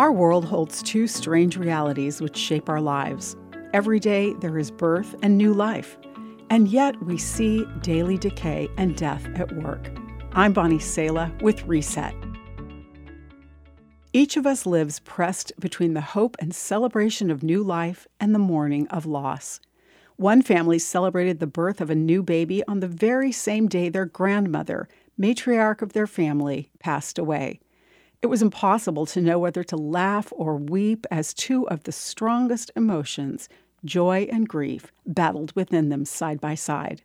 Our world holds two strange realities which shape our lives. Every day there is birth and new life, and yet we see daily decay and death at work. I'm Bonnie Sala with Reset. Each of us lives pressed between the hope and celebration of new life and the mourning of loss. One family celebrated the birth of a new baby on the very same day their grandmother, matriarch of their family, passed away. It was impossible to know whether to laugh or weep as two of the strongest emotions, joy and grief, battled within them side by side.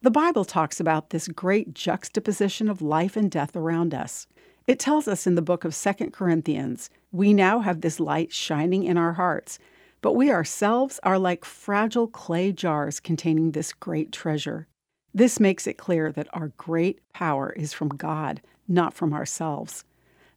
The Bible talks about this great juxtaposition of life and death around us. It tells us in the book of 2 Corinthians, we now have this light shining in our hearts, but we ourselves are like fragile clay jars containing this great treasure. This makes it clear that our great power is from God, not from ourselves.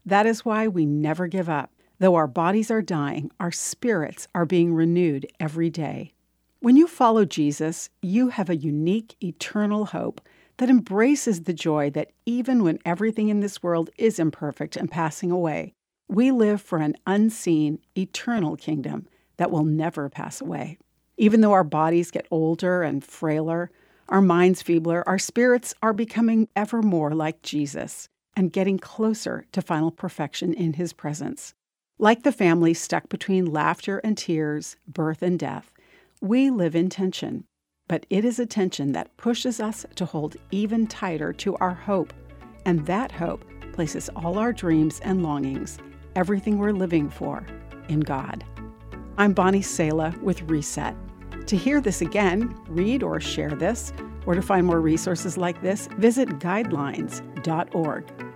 That is why we never give up. Though our bodies are dying, our spirits are being renewed every day. When you follow Jesus, you have a unique, eternal hope that embraces the joy that even when everything in this world is imperfect and passing away, we live for an unseen, eternal kingdom that will never pass away. Even though our bodies get older and frailer, our minds feebler, our spirits are becoming ever more like Jesus and getting closer to final perfection in His presence. Like the family stuck between laughter and tears, birth and death, we live in tension, but it is a tension that pushes us to hold even tighter to our hope, and that hope places all our dreams and longings, everything we're living for, in God. I'm Bonnie Sala with Reset. To hear this again, read or share this, or to find more resources like this, visit guidelines.org.